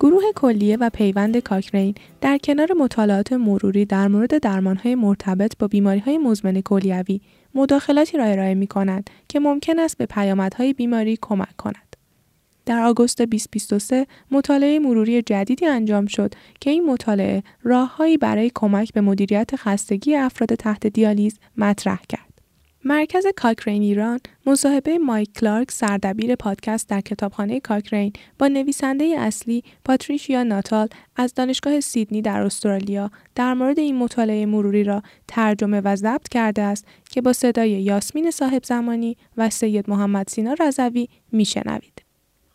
گروه کلیه و پیوند کاکرین در کنار مطالعات مروری در مورد درمانهای مرتبط با بیماریهای مزمن کلیوی مداخلاتی را ارائه می کند که ممکن است به پیامدهای بیماری کمک کند. در آگوست 2023 مطالعه مروری جدیدی انجام شد که این مطالعه راههایی برای کمک به مدیریت خستگی افراد تحت دیالیز مطرح کرد. مرکز کاکرین ایران مصاحبه مایک کلارک سردبیر پادکست در کتابخانه کاکرین با نویسنده اصلی پاتریشیا ناتال از دانشگاه سیدنی در استرالیا در مورد این مطالعه مروری را ترجمه و ضبط کرده است که با صدای یاسمین صاحب زمانی و سید محمد سینا رضوی میشنوید.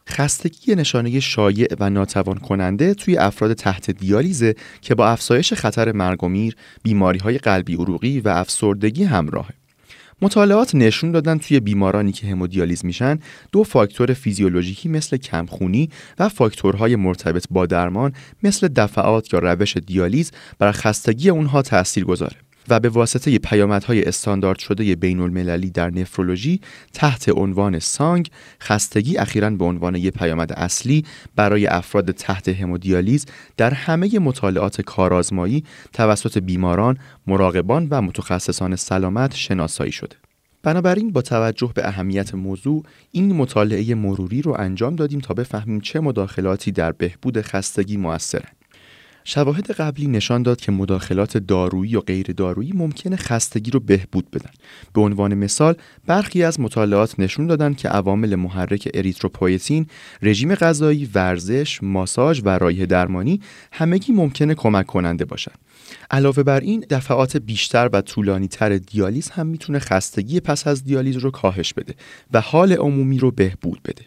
خستگی نشانه شایع و ناتوان کننده توی افراد تحت دیالیزه که با افزایش خطر مرگ و میر، بیماری های قلبی عروقی و افسردگی همراهه. مطالعات نشون دادن توی بیمارانی که همودیالیز میشن دو فاکتور فیزیولوژیکی مثل کمخونی و فاکتورهای مرتبط با درمان مثل دفعات یا روش دیالیز بر خستگی اونها تأثیر گذاره. و به واسطه پیامدهای استاندارد شده بین المللی در نفرولوژی تحت عنوان سانگ خستگی اخیرا به عنوان یک پیامد اصلی برای افراد تحت همودیالیز در همه مطالعات کارآزمایی توسط بیماران، مراقبان و متخصصان سلامت شناسایی شده. بنابراین با توجه به اهمیت موضوع این مطالعه مروری رو انجام دادیم تا بفهمیم چه مداخلاتی در بهبود خستگی موثرند. شواهد قبلی نشان داد که مداخلات دارویی و غیر دارویی ممکنه خستگی رو بهبود بدن. به عنوان مثال برخی از مطالعات نشون دادن که عوامل محرک اریتروپویتین، رژیم غذایی، ورزش، ماساژ و رایه درمانی همگی ممکنه کمک کننده باشن. علاوه بر این دفعات بیشتر و طولانی تر دیالیز هم می‌تونه خستگی پس از دیالیز رو کاهش بده و حال عمومی رو بهبود بده.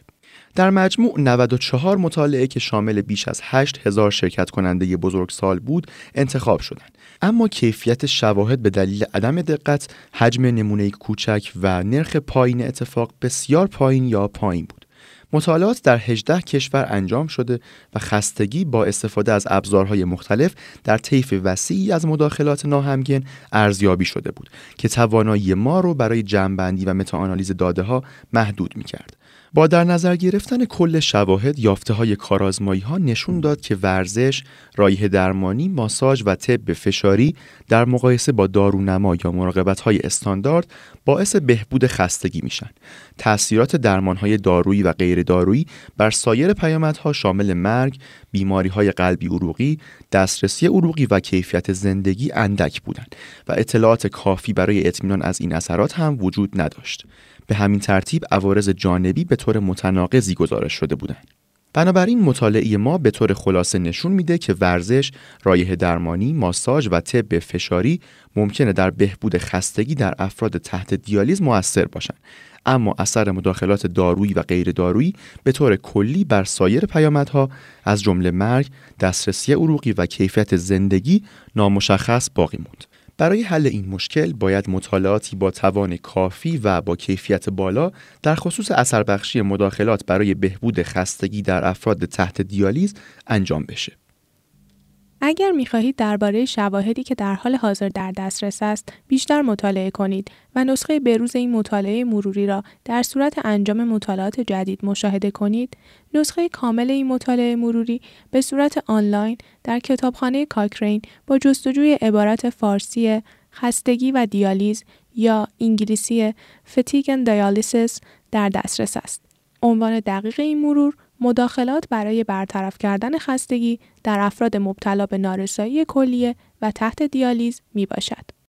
در مجموع 94 مطالعه که شامل بیش از 8 هزار شرکت کننده بزرگسال بود انتخاب شدند. اما کیفیت شواهد به دلیل عدم دقت، حجم نمونه کوچک و نرخ پایین اتفاق بسیار پایین یا پایین بود. مطالعات در 18 کشور انجام شده و خستگی با استفاده از ابزارهای مختلف در طیف وسیعی از مداخلات ناهمگن ارزیابی شده بود که توانایی ما رو برای جمعبندی و متاانالیز داده ها محدود می کرد. با در نظر گرفتن کل شواهد یافته های کارازمایی ها نشون داد که ورزش، رایه درمانی، ماساژ و طب فشاری در مقایسه با دارونما یا مراقبت های استاندارد باعث بهبود خستگی میشن. تأثیرات درمان های دارویی و غیر دارویی بر سایر پیامدها شامل مرگ، بیماری های قلبی عروقی، دسترسی عروقی و کیفیت زندگی اندک بودند و اطلاعات کافی برای اطمینان از این اثرات هم وجود نداشت. به همین ترتیب عوارض جانبی به طور متناقضی گزارش شده بودند. بنابراین مطالعه ما به طور خلاصه نشون میده که ورزش، رایه درمانی، ماساژ و طب فشاری ممکنه در بهبود خستگی در افراد تحت دیالیز موثر باشند. اما اثر مداخلات دارویی و غیر دارویی به طور کلی بر سایر پیامدها از جمله مرگ، دسترسی عروقی و کیفیت زندگی نامشخص باقی موند. برای حل این مشکل باید مطالعاتی با توان کافی و با کیفیت بالا در خصوص اثر بخشی مداخلات برای بهبود خستگی در افراد تحت دیالیز انجام بشه. اگر می‌خواهید درباره شواهدی که در حال حاضر در دسترس است بیشتر مطالعه کنید و نسخه بروز این مطالعه مروری را در صورت انجام مطالعات جدید مشاهده کنید نسخه کامل این مطالعه مروری به صورت آنلاین در کتابخانه کاکرین با جستجوی عبارت فارسی خستگی و دیالیز یا انگلیسی فتیگن دیالیسیس در دسترس است. عنوان دقیق این مرور مداخلات برای برطرف کردن خستگی در افراد مبتلا به نارسایی کلیه و تحت دیالیز می باشد.